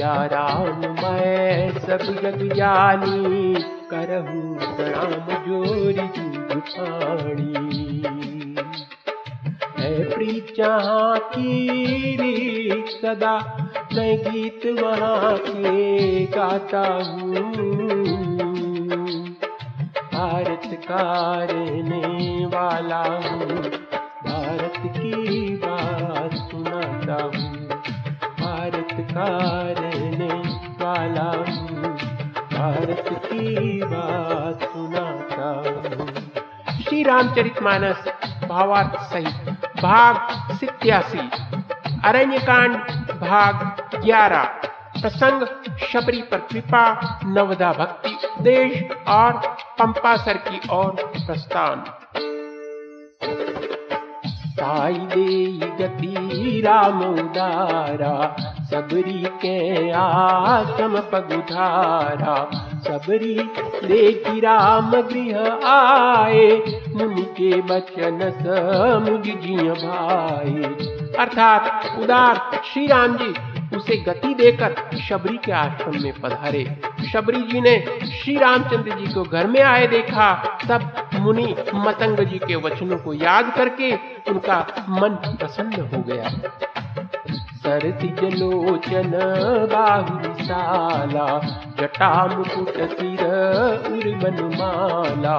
सिया राम, मैं सब जग जानी करहूँ प्रणाम जोरी जुठानी है प्रीत की सदा, मैं गीत वहाँ के गाता हूँ। भारत का वाला हूँ, भारत की बात सुनाता हूँ। भारत का की बात सुनाता हूँ। श्री भावार्थ सहित भाग सित्यासी, अरण्यकांड भाग ग्यारह, प्रसंग शबरी पर कृपा, नवदा भक्ति, देश और पंपासर की ओर प्रस्थान। ताई दे गति, राम उदारा, सबरी के आसम पगुधारा सबरी देखी राम गृह आए, मुनि के बचन समुझ भाई अर्थात उदार श्री राम जी, उसे गति देकर शबरी के आश्रम में पधारे। शबरी जी ने श्री रामचंद्र जी को घर में आए देखा। तब मुनि मतंग जी के वचनों को याद करके उनका मन प्रसन्न हो गया। सरसीजलोचन बाशाला जटामर उर्मनुमाला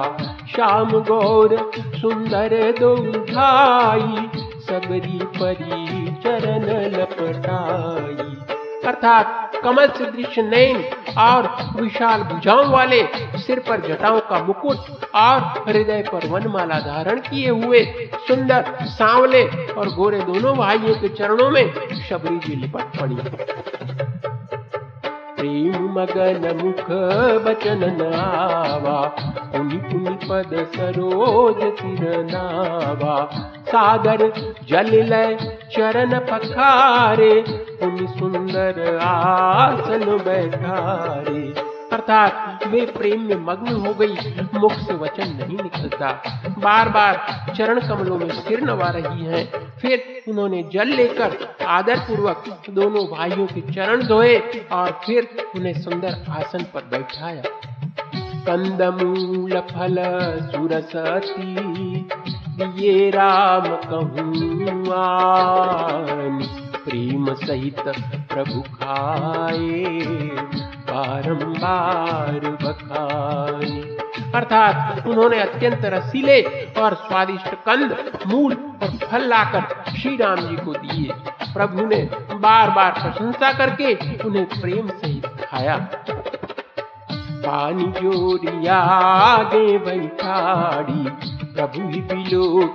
श्याम गौर सुन्दर दौधाई सबरी परी चरण लपटायि अर्थात् कमल सदृश नयन और विशाल भुजाओं वाले सिर पर जटाओं का मुकुट और हृदय पर वनमाला धारण किए हुए सुंदर सांवले और गोरे दोनों भाइयों के चरणों में शबरी जी लिपट पड़ी। प्रेम मगन मुख बचन नावा पुनि पुनि पद सरोज सिर नावा सागर जल लय चरण पखारे पुनि सुंदर आसन बैठारे। अर्थात वे प्रेम में मग्न हो गई, मुख से वचन नहीं निकलता। बार बार चरण कमलों में सिर नवा रही हैं। फिर उन्होंने जल लेकर आदर पूर्वक दोनों भाइयों के चरण धोए और फिर उन्हें सुंदर आसन पर बैठाया। कंदमूल फल, सुरसती दिए राम कहूँ प्रेम सहित प्रभु खाए, बारंबार बखाए। अर्थात उन्होंने अत्यंत रसीले और स्वादिष्ट कंद, मूल और फल लाकर श्री राम जी को दिए। प्रभु ने बार बार प्रशंसा करके उन्हें प्रेम सहित खाया। पानी जोरिया आगे बैठाड़ी प्रभु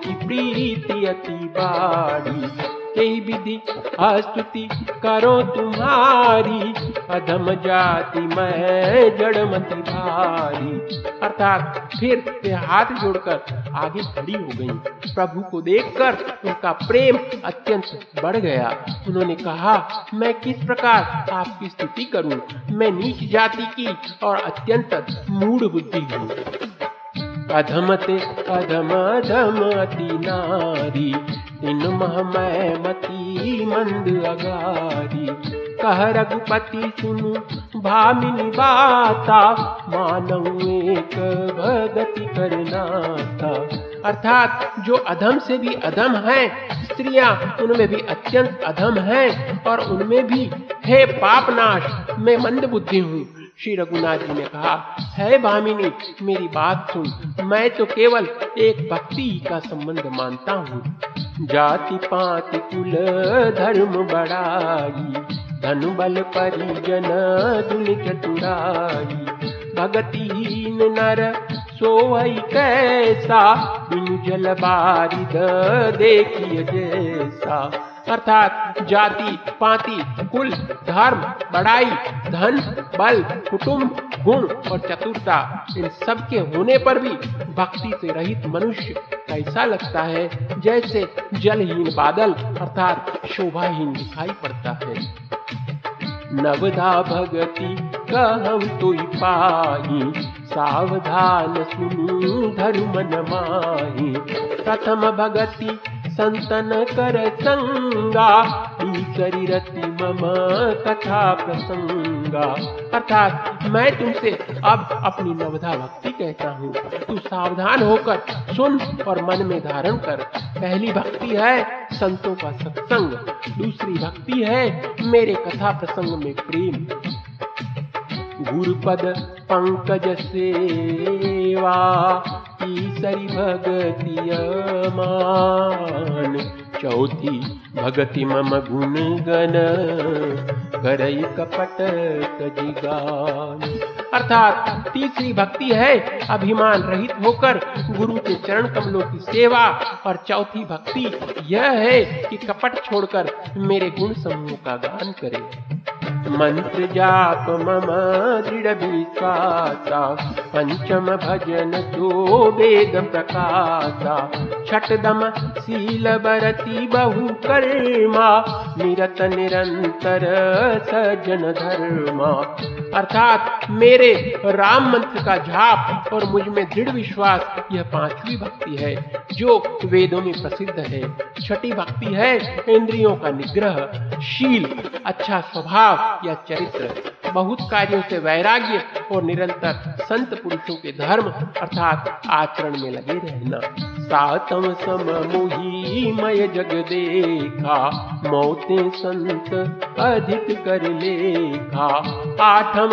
की प्रीति अति बाड़ी कई विधि स्तुति करो तुम्हारी। अधम जाति मैं जड़मति भारी। अर्थात फिर वे हाथ जोड़कर आगे खड़ी हो गई। प्रभु को देखकर उनका प्रेम अत्यंत बढ़ गया। उन्होंने कहा, मैं किस प्रकार आपकी स्तुति करूँ? मैं नीच जाति की और अत्यंत मूढ़ बुद्धि हूँ। अधमते अधम अधम अति नारी मह मैं मती मंद अगारी। कह रघुपति सुनु, भामिनी बाता मानव एक भगति करना था अर्थात जो अधम से भी अधम है, स्त्रियाँ, उनमें भी अत्यंत अधम हैं, और उनमें भी, हे पापनाश, मैं मंद बुद्धि हूँ। श्री रघुनाथ जी ने कहा, है भामिनी, मेरी बात सुन। मैं तो केवल एक भक्ति का संबंध मानता हूँ। जाति, पात, कुल, धर्म बड़ाई धन, बल, परिजन दुन चतुराई भगतीन नर सोई कैसा? बिनु जल बारिद, देखिए जैसा। अर्थात जाति, पाति, कुल, धर्म, बड़ाई, धन, बल, कुटुंब, गुण और चतुरता, इन सब के होने पर भी भक्ति से रहित मनुष्य ऐसा लगता है? जैसे जलहीन बादल, अर्थात शोभाहीन दिखाई पड़ता है। नवधा भगति, कहम तो पाई सावधान सुनी धर्म न माही। प्रथम भगति संतन कर संगा रति मम कथा प्रसंगा। अर्थात, मैं तुमसे अब अपनी नवधा भक्ति कहता हूँ। तू सावधान होकर सुन और मन में धारण कर। पहली भक्ति है संतों का सत्संग। दूसरी भक्ति है मेरे कथा प्रसंग में प्रेम। गुरुपद पंकज सेवा तीसरी भगतिय मान चौथी, भगति मम गुण गण करई कपट अर्थात तीसरी भक्ति है अभिमान रहित होकर गुरु के चरण कमलों की सेवा। और चौथी भक्ति यह है कि कपट छोड़कर मेरे गुण समूह का गान करे। मंत्र जाप मम दृढ़ विश्वासा पंचम भजन तो वेद प्रकाशा शील बरती बहु कर्मा निरत निरंतर सजन धर्मा अर्थात मेरे राम मंत्र का झाप और मुझमें दृढ़ विश्वास, यह पांचवी भक्ति है, जो वेदों में प्रसिद्ध है। छठी भक्ति है, इंद्रियों का निग्रह, शील अच्छा स्वभाव या चरित्र, बहुत कार्यों से वैराग्य और निरंतर संत पुरुषों के धर्म अर्थात आचरण में लगे रहना। सातम सम जग देखा, मौते संत अधिक कर लेखा। आठम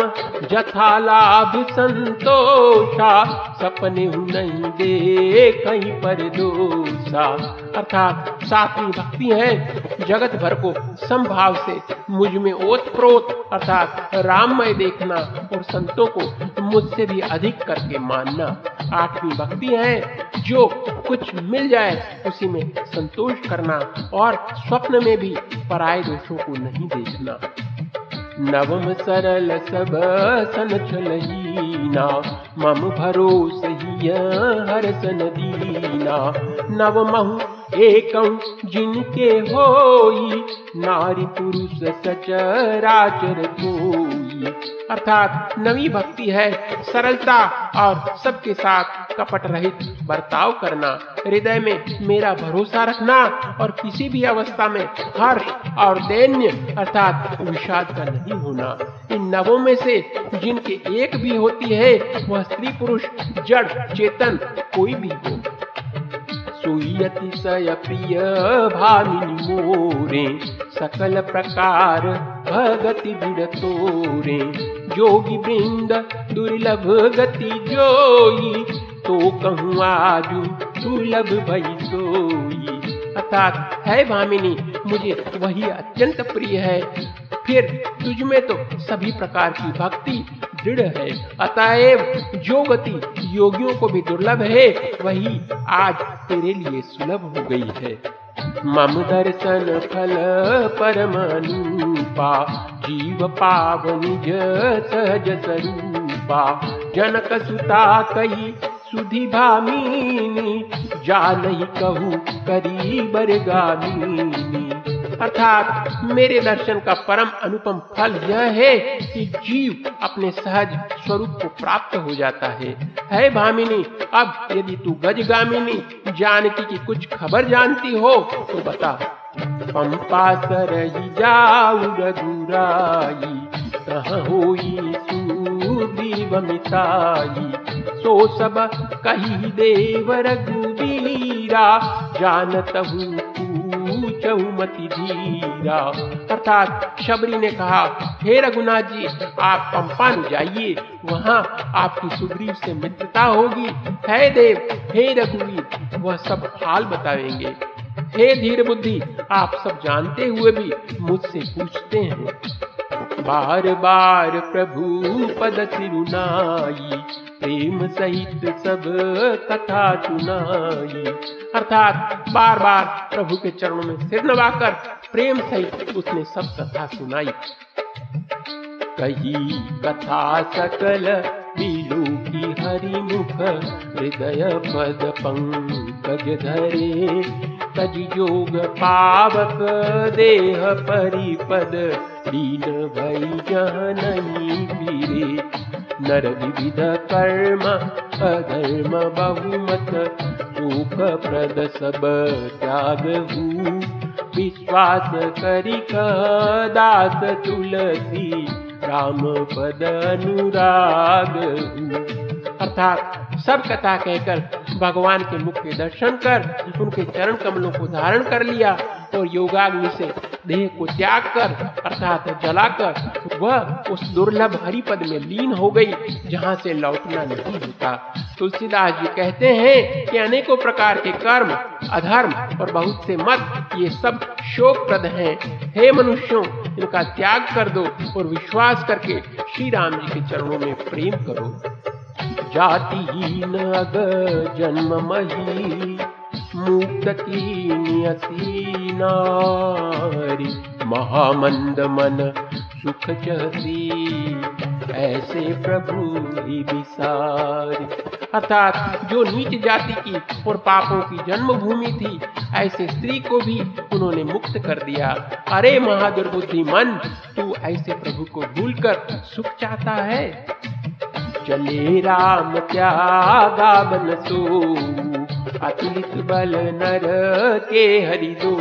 जथा लाभ संतोषा, सपने नहीं दे कहीं पर दोषा। अर्थात सातवीं भक्ति है जगत भर को संभाव से। मुझमें ओत प्रोत अर्थात राममय देखना और संतों को मुझसे भी अधिक करके मानना। आठवीं भक्ति है, जो कुछ मिल जाए उसी में संतोष करना और स्वप्न में भी पराय दोषों को नहीं देखना। नवम सरल सब सन छलहीना मम भरोस ही हर सन दीना नवमहु एकं जिनके होई नारी पुरुष सचराचर कोई अर्थात नवी भक्ति है, सरलता और सबके साथ कपट रहित बर्ताव करना। हृदय में मेरा भरोसा रखना और किसी भी अवस्था में हर्ष और दैन्य, अर्थात विषाद का नहीं होना। इन नवों में से जिनके एक भी होती है, वह स्त्री पुरुष, जड़, चेतन, कोई भी हो। सुयतिशय प्रिय भामिनी मोरे, सकल प्रकार भगति दृढ़ जोगी वृंद दुर्लभ गति जोई तो कहूँ आजू दुर्लभ भई सोई। अर्थात, है भामिनी, मुझे वही अत्यंत प्रिय है। फिर तुझ में तो सभी प्रकार की भक्ति दृढ़ है। अतएव जो गति योगियों को भी दुर्लभ है, वही आज तेरे लिए सुलभ हो गई है। मम दर्शन फल परमानुपा, जीव पाव निज सहज स्वरूपा जनक सुता कही सुधि भामीनी, जा नहीं कहू करी बरगामीनी। अर्थात मेरे दर्शन का परम अनुपम फल यह है कि जीव अपने सहज स्वरूप को प्राप्त हो जाता है। है भामिनी, अब यदि तू गजगामिनी, जानकी की कुछ खबर जानती हो तो बता। पंपा सर जाऊ रघुराई कहाँ हुई सो सब कही देव रघुवीरा, जानत हूँ चौमती धीरा। अर्थात शबरी ने कहा, हे रघुनाथ जी आप पंपान जाइए। वहाँ आपकी सुग्रीव से मित्रता होगी। है देव, हे रघुवीर, वह सब हाल बताएँगे। हे धीर बुद्धि, आप सब जानते हुए भी मुझसे पूछते हैं। बार बार प्रभु पद तिरुनाई, प्रेम सहित सब कथा सुनाई। अर्थात बार बार प्रभु के चरणों में सिर नवाकर प्रेम सहित उसने सब कथा सुनाई। कही कथा सकल बिलू की हरि मुख हृदय पद पंकज धरे तज जोग पावक देह परिपद दीन भई जह नहीं फिरे नर विविध कर्म अधर्म बहुमत शोक प्रद सब विश्वास करिक दास तुलसी राम पद अनुराग। अर्थात सब कथा कहकर, भगवान के मुख के दर्शन कर, उनके चरण कमलों को धारण कर लिया और योगाग्नि से देह को त्याग कर, अर्थात जलाकर, वह उस दुर्लभ हरिपद में लीन हो गई, जहाँ से लौटना नहीं होता। तुलसीदास जी कहते हैं कि अनेकों प्रकार के कर्म अधर्म और बहुत से मत, ये सब शोक प्रद हैं। हे मनुष्यों, इनका त्याग कर दो और विश्वास करके श्री राम जी के चरणों में प्रेम करो। जातिहीन अग जन्म मही, मुक्त की नारी महामंद मन सुख चहसी, ऐसे प्रभु ही विसारी। अर्थात जो नीच जाति की और पापों की जन्मभूमि थी, ऐसे स्त्री को भी उन्होंने मुक्त कर दिया। अरे महादुर्बुद्धि मन तू ऐसे प्रभु को भूलकर सुख चाहता है? चले राम त्यागा बन सो अतुलित बल नर के हरिदो।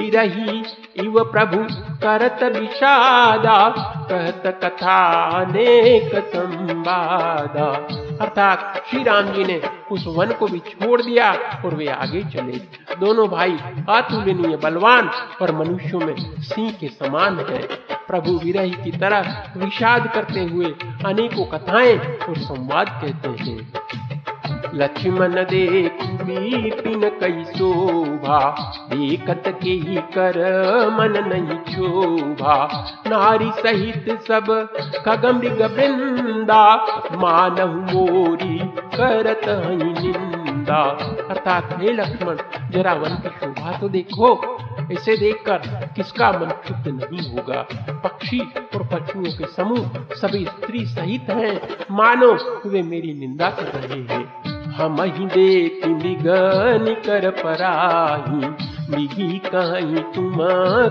बिरही इव प्रभु करत विषादा, कहत कथा अनेक संवादा। अर्थात श्री राम जी ने उस वन को भी छोड़ दिया और वे आगे चले। दोनों भाई अतुलनीय, बलवान और मनुष्यों में सिंह के समान है। प्रभु विरही की तरह विषाद करते हुए अनेकों कथाएँ और संवाद कहते हैं। लक्ष्मण देख बिपिन कई शोभा, देखत के ही कर मन नहीं क्षोभा नारी सहित सब खगमृग वृंदा मानव मोरी करत निंदा। अर्थात, हे लक्ष्मण, जरा वन की शोभा तो देखो। इसे देखकर किसका मन शुद्ध नहीं होगा? पक्षी और पशुओं के समूह सभी स्त्री सहित हैं। मानो वे मेरी निंदा कर रहे हैं। हम ही देख निगन कर पराही मिगी कहीं तुम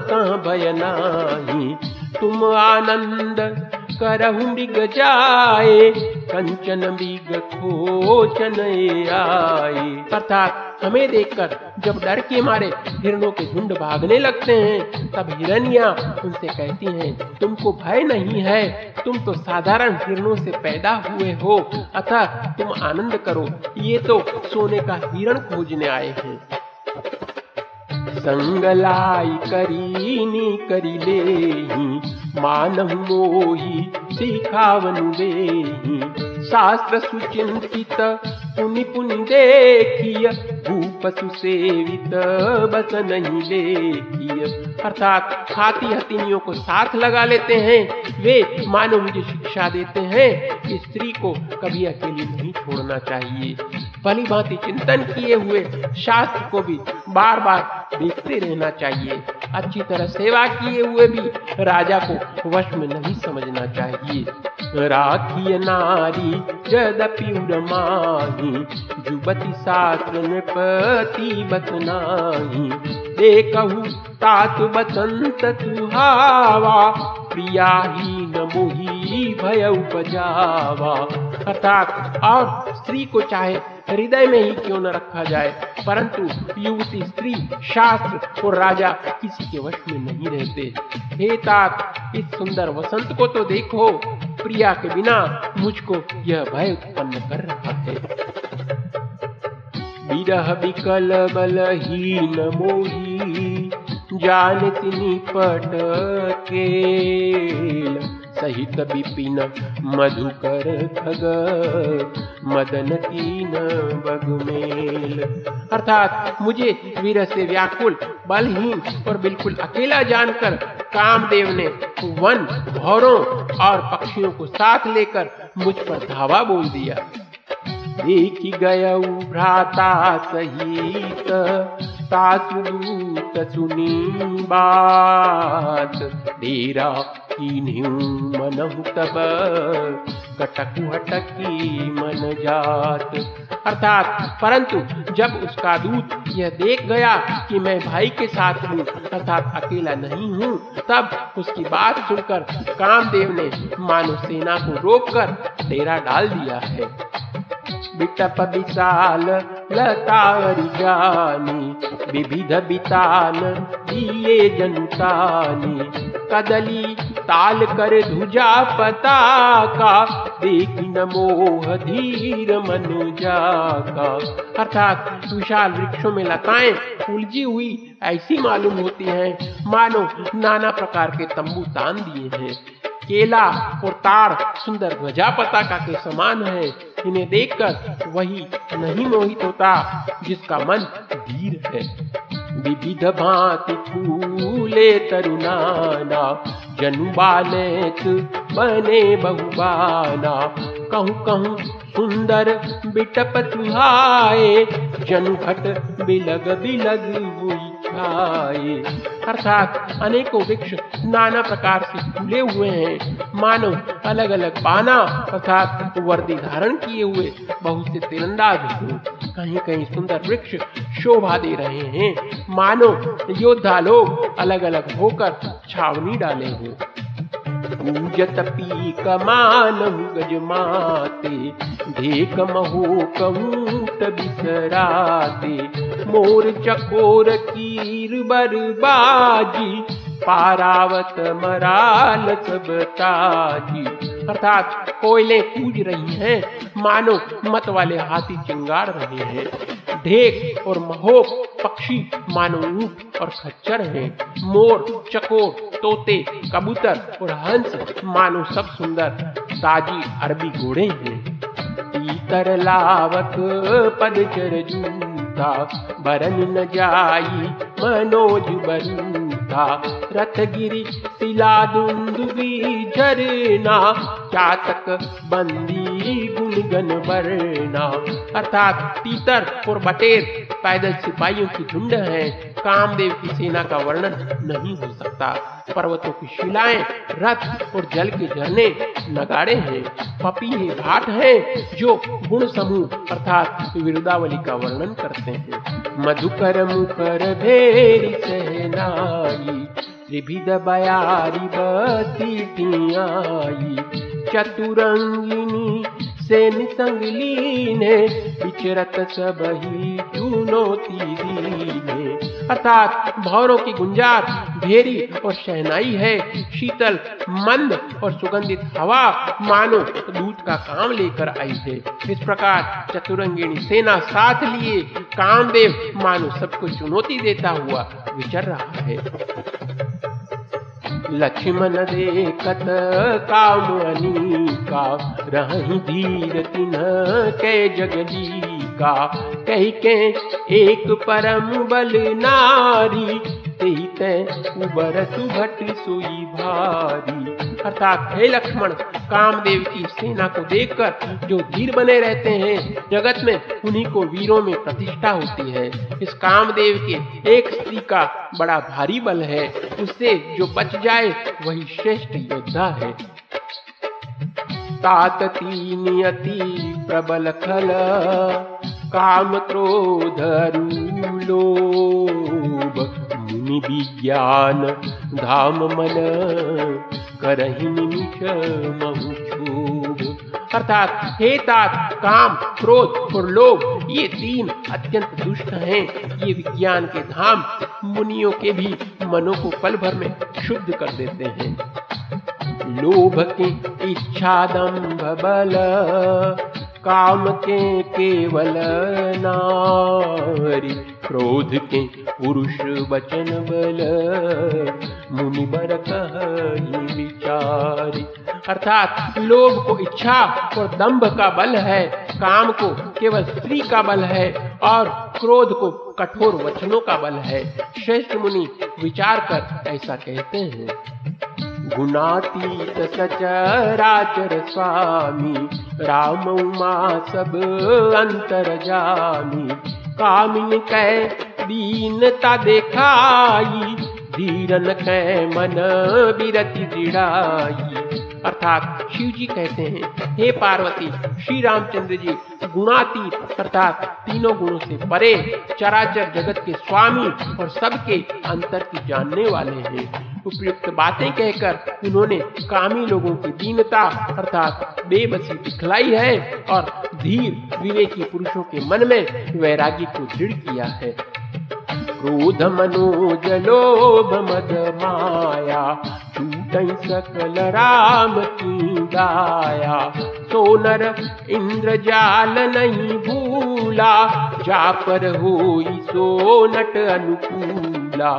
कहाँ बयनाही तुम आनंद करहु मृग जाए, कंचन मृग खोचन आए। अर्थात हमें देखकर जब डर के मारे हिरणों के झुंड भागने लगते हैं, तब हिरनिया उनसे कहती हैं, तुमको भय नहीं है, तुम तो साधारण हिरणों से पैदा हुए हो। अतः तुम आनंद करो, ये तो सोने का हिरण खोजने आए हैं। संगलाई करीनी मोही सिखावन दे शास्त्र सुचिंतित पुनि पुनि देखिय भूप सुसेवित बस नहीं लेखिय अर्थात हाथी हथिनियों को साथ लगा लेते हैं, वे मानो मुझे शिक्षा देते हैं, कि स्त्री को कभी अकेली नहीं छोड़ना चाहिए। भली भांति चिंतन किए हुए शास्त्र को भी बार बार देखते रहना चाहिए। अच्छी तरह सेवा किए हुए भी राजा को वश में नहीं समझना चाहिए। राखिय नारी जदपि उरमाही जुबती शास्त्र नृपति बतनाही। देखहु तात बसंत सुहावा प्रिया ही न मोही भय उपजावा। अर्थात और स्त्री को चाहे हृदय में ही क्यों न रखा जाए, परंतु युवती स्त्री शास्त्र और राजा किसी के वश में नहीं रहते। हे तात, इस सुंदर वसंत को तो देखो। प्रिया के बिना मुझको यह भय उत्पन्न कर रहा है। विरह विकल बलहीन मोही तिनी पट के सहित विपिन मधुकर खग, मदन तीन बगमेल अर्थात मुझे वीर से व्याकुल, बलहीन और बिल्कुल अकेला जानकर कामदेव ने वन भौरों और पक्षियों को साथ लेकर मुझ पर धावा बोल दिया। देख गया भ्राता सहित सासुदूत सुनी बात। डेरा मनहु तब कटकु हटकी मन जात। अर्थात, परंतु जब उसका दूत यह देख गया कि मैं भाई के साथ हूँ, अर्थात अकेला नहीं हूँ, तब उसकी बात सुनकर कामदेव ने मानव सेना को रोककर डेरा डाल दिया है। बिटप विशाल लतारी जानी, विविध बितान दिए जनुतानी। कदली ताल कर धुजा पता का देखी न मोह धीर मनुजा का अर्थात विशाल वृक्षों में लताएँ उलझी हुई ऐसी मालूम होती हैं। मानो नाना प्रकार के तंबू तान दिए हैं। केला और तार सुंदर ध्वजा पताका के समान है। इन्हें देखकर वही नहीं मोहित होता, जिसका मन धीर है। विविध भांति फूले तरुणाना, जनु बालेक बने बहुबाना। कहूँ कहूँ सुंदर बिटप तुहाए जनु घट बिलग बिलग हुई छाए अर्थात अनेकों वृक्ष नाना प्रकार से फूले हुए हैं। मानो अलग अलग पाना अर्थात वर्दी धारण किए हुए बहुत से तिरंदाज कहीं कहीं सुंदर वृक्ष शोभा दे रहे हैं। मानो योद्धा लोग अलग अलग होकर छावनी डाले हो। पूजत पी कमान गज माते ढेक महो कऊट बिसराते। मोर चकोर कीर बरबाजी, पारावत मराल सब ताजी। अर्थात कोयले पूज रही हैं, मानो मत वाले हाथी चिंगार रहे हैं। ढेक और महोक पक्षी मानो ऊँट और खच्चर हैं। मोर, चकोर, तोते, कबूतर और हंस मानो सब सुंदर, ताजी अरबी घोड़े हैं। तीतर लावक पदचर जूता बरन न जाई, मनोज बरूता रथगिरी शिला दुंदुबी झरना, चातक बंदी गुनगन बरना अर्थात तीतर और बटेर पैदल सिपाहियों की झुंड है। कामदेव की सेना का वर्णन नहीं हो सकता। पर्वतों की शिलाएँ, रथ और जल के झरने नगाड़े हैं, पपी घाट हैं, जो गुण समूह अर्थात विरुदावली का वर्णन करते हैं। मधुकर मुकर भेरी सहनाई, त्रिभिद बयारी चतुरंगिनी से निसंगली ने विचरत सब ही चुनौती दीने। अर्थात भौरों की गुंजार भेरी और शहनाई है। शीतल, मंद और सुगंधित हवा मानो दूध का काम लेकर आई है। इस प्रकार चतुरंगिणी सेना साथ लिए कामदेव मानो सबको चुनौती देता हुआ विचर रहा है। लक्ष्मण देखत काम अनीका रही धीर तिन के जगली का कह के एक परम बल नारी भारी। अर्थात हे लक्ष्मण, कामदेव की सेना को देखकर जो धीर बने रहते हैं, जगत में उन्हीं को वीरों में प्रतिष्ठा होती है। इस कामदेव के एक स्त्री का बड़ा भारी बल है। उससे जो बच जाए, वही श्रेष्ठ योद्धा है। तातती नियति प्रबल खल। काम क्रोध लोभ मुनि विज्ञान धाम मन करही अर्थात हे तात, काम, क्रोध और लोभ ये तीन अत्यंत दुष्ट हैं। ये विज्ञान के धाम, मुनियों के भी मनों को पल भर में शुद्ध कर देते हैं। लोभ के इच्छा दम्भ बल काम के केवल नारी, क्रोध के पुरुष वचन बल। मुनि बर विचारी। अर्थात लोभ को इच्छा और दंभ का बल है, काम को केवल स्त्री का बल है और क्रोध को कठोर वचनों का बल है। श्रेष्ठ मुनि विचार कर ऐसा कहते हैं। गुणातीत सचराचर स्वामी राम उमा सब अंतर जामी। कामिन कह दीनता देखाई धीरन कै मन बिरति दृढ़ाई अर्थात शिव जी कहते हैं, हे पार्वती श्री रामचंद्र जी, गुणातीत, अर्थात तीनों गुणों से परे चराचर जगत के स्वामी और सबके अंतर की जानने वाले हैं। उपयुक्त बातें कहकर उन्होंने कामी लोगों की दीनता, अर्थात बेबसी दिखलाई है और धीर, विवेकी पुरुषों के मन में वैरागी को दृढ़ किया है। क्रोध, मनोज, लोभ, मद, माया छूट सकल राम की दाया। सोनर इंद्र जाल नहीं भूला, जा पर हो सो नट अनुकूला।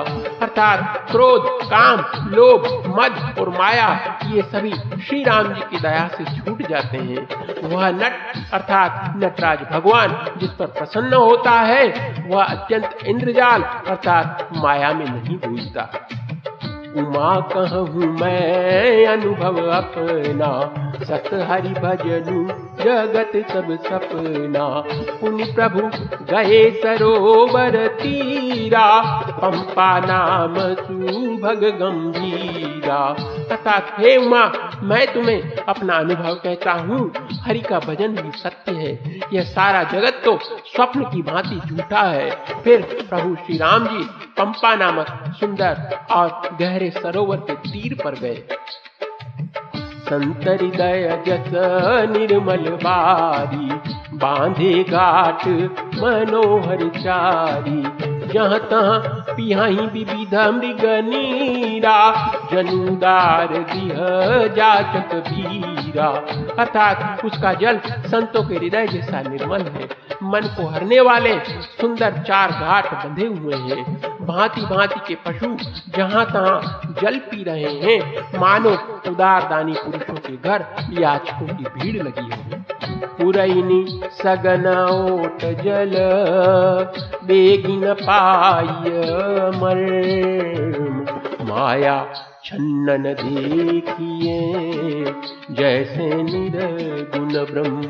अर्थात क्रोध, काम, लोभ, मद और माया, ये सभी श्री राम जी की दया से छूट जाते हैं। वह नट, अर्थात नटराज भगवान, जिस पर प्रसन्न होता है, वह अत्यंत इंद्रजाल, अर्थात माया में नहीं भूलता उमा कहूँ मैं अनुभव अपना सत हरि भजनु जगत सब सपना। पुण्य प्रभु गए सरोवर तीरा, पंपा नाम सुभग गंभीरा। अर्थात हे उमा, मैं तुम्हें अपना अनुभव कहता हूँ। हरि का भजन भी सत्य है। यह सारा जगत तो स्वप्न की भांति झूठा है। फिर प्रभु श्री राम जी पंपा नामक सुंदर और गहरे सरोवर के तीर पर गए। संत हृदय जस निर्मल बारी बांधे घाट मनोहर चारी। जहाँ तहाँ पिहाई विविध मृग नीरा, जनुदार दिह जाचक अर्थात उसका जल संतों के हृदय जैसा निर्मल है। मन को हरने वाले सुंदर चार घाट बंधे हुए हैं। भांति भांति के पशु जहाँ तहाँ जल पी रहे हैं। मानो उदार दानी पुरुषों के घर याचकों की भीड़ लगी हुई है पुरैनी सगन ओट जल, बेगिन पाय मर माया छन्नन देखिए, जैसे निर्गुण ब्रह्म।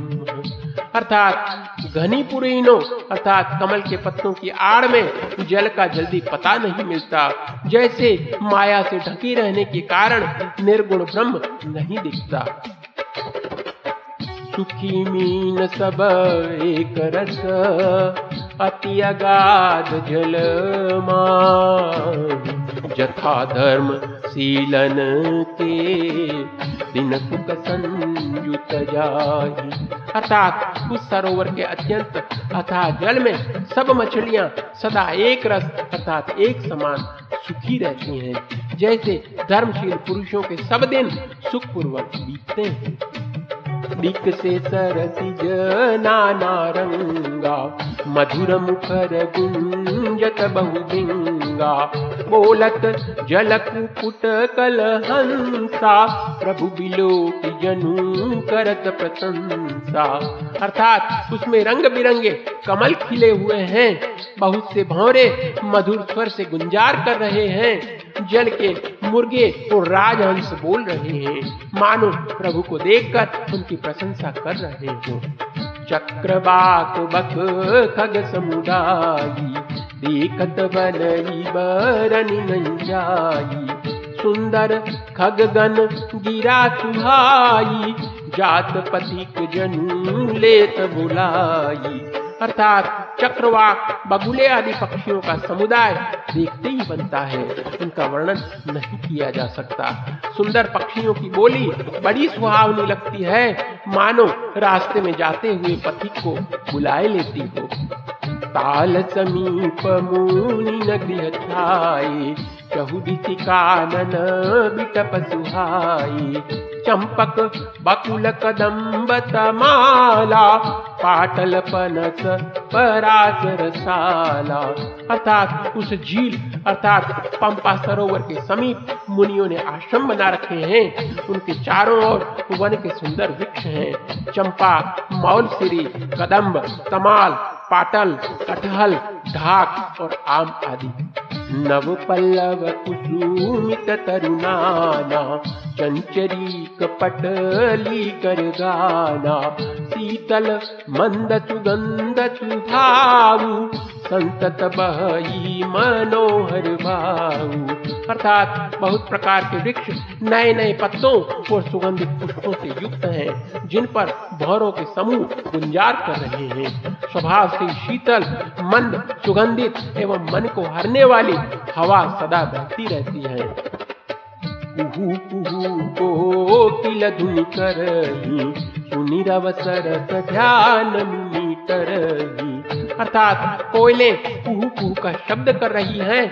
अर्थात घनी पुरीनो, अर्थात कमल के पत्तों की आड़ में जल का जल्दी पता नहीं मिलता। जैसे माया से ढकी रहने के कारण निर्गुण ब्रह्म नहीं दिखता। सुखी मीन सब एक रस, अति अगाध जल जथा धर्म सीलन के दिन सुख संयुत जाही। अर्थात उस सरोवर के अत्यंत अथा जल में सब मछलियाँ सदा एक रस, अर्थात एक समान सुखी रहती हैं। जैसे धर्मशील पुरुषों के सब दिन सुखपूर्वक बीतते हैं। दिक से सरसी नाना रंगा मधुर मुखर गुंजत बहुबिंगा बोलत जल कुपुट कल हंसा प्रभु बिलो की जनु करत प्रशंसा। अर्थात उसमें रंग बिरंगे कमल खिले हुए हैं, बहुत से भौरे मधुर स्वर से गुंजार कर रहे हैं, जल के मुर्गे और राजहंस बोल रहे हैं। मानो प्रभु को देखकर उनकी प्रशंसा कर रहे हो। चक्रवाक बक खग समुदायी, देखत बनई बरनी नंजाई सुंदर खगगन गिरा सुहाई जात पथिक जनु लेत बुलाई। अर्थात चक्रवाक बगुले आदि पक्षियों का समुदाय देखते ही बनता है। उनका वर्णन नहीं किया जा सकता। सुंदर पक्षियों की बोली बड़ी सुहावनी लगती है। मानो रास्ते में जाते हुए पथिक को बुलाए लेती हो। ताल समीप मुनि नगृह छाए चहुदिति कानन बिटप सुहाई चंपक बकुल कदम्ब तमाला पाटल पनस परासर साला अर्थात उस झील, अर्थात पंपा सरोवर के समीप मुनियों ने आश्रम बना रखे हैं। उनके चारों ओर वन के सुंदर वृक्ष हैं। चंपा मौलसिरी कदम्ब, तमाल, पाटल, कटहल, ढाक और आम आदि। नव पल्लव कुसुमित तरुणाना चंचरी कपटली कर गाना। शीतल मंद सुगंध सुधाऊ संतत बही मनोहर बाहु अर्थात बहुत प्रकार के वृक्ष नए नए पत्तों और सुगंधित पुष्पों से युक्त हैं, जिन पर भौरों के समूह गुंजार कर रहे हैं। स्वभाव से शीतल, मंद, सुगंधित एवं मन को हरने वाली हवा सदा बहती रहती है। करही अर्थात कोयले कुहू कुहू का शब्द कर रही हैं,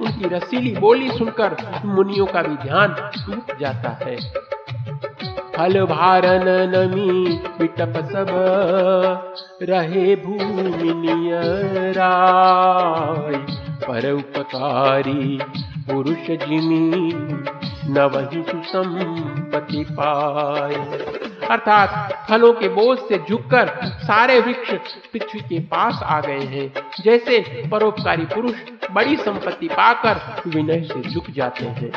उनकी रसीली बोली सुनकर मुनियों का भी ध्यान टूट जाता है। फल भारन नमी पिटप सब रहे भूमि पर उपकारी पुरुष जिमी न वही सुसंपति पाए। अर्थात फलों के बोझ से झुककर सारे वृक्ष पृथ्वी के पास आ गए हैं। जैसे परोपकारी पुरुष बड़ी संपत्ति पाकर विनय से झुक जाते हैं।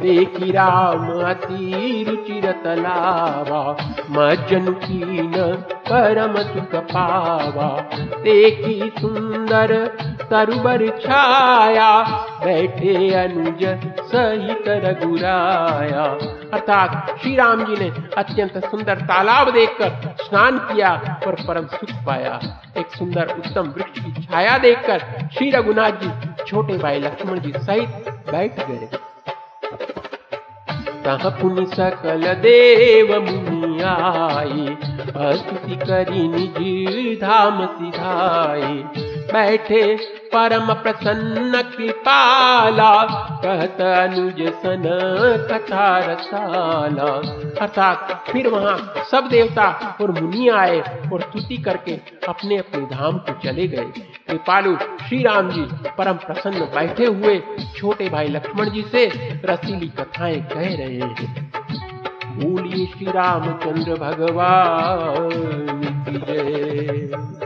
देखी राम अति रुचिर तलावा मज्जन की न परम सुख पावा। देखी सुंदर तरुबर छाया, बैठे अनुज सहित रघुराया। अर्थात श्री राम जी ने अत्यंत सुंदर तालाब देखकर स्नान किया और परम सुख पाया। एक सुंदर उत्तम वृक्ष की छाया देखकर श्री रघुनाथ जी, छोटे भाई लक्ष्मण जी सहित बैठ गए। तह पुनि सकल देव मुनि आए स्तुति करी निज धाम सिधाए बैठे परम प्रसन्न कृपाला, कहत अनुज सन कथा रसाला। अर्थात फिर वहाँ सब देवता और मुनि आए और स्तुति करके अपने अपने धाम को चले गए। कृपालु श्री राम जी परम प्रसन्न बैठे हुए छोटे भाई लक्ष्मण जी से रसीली कथाएँ कह रहे हैं। बोलिए श्री रामचंद्र भगवान जय।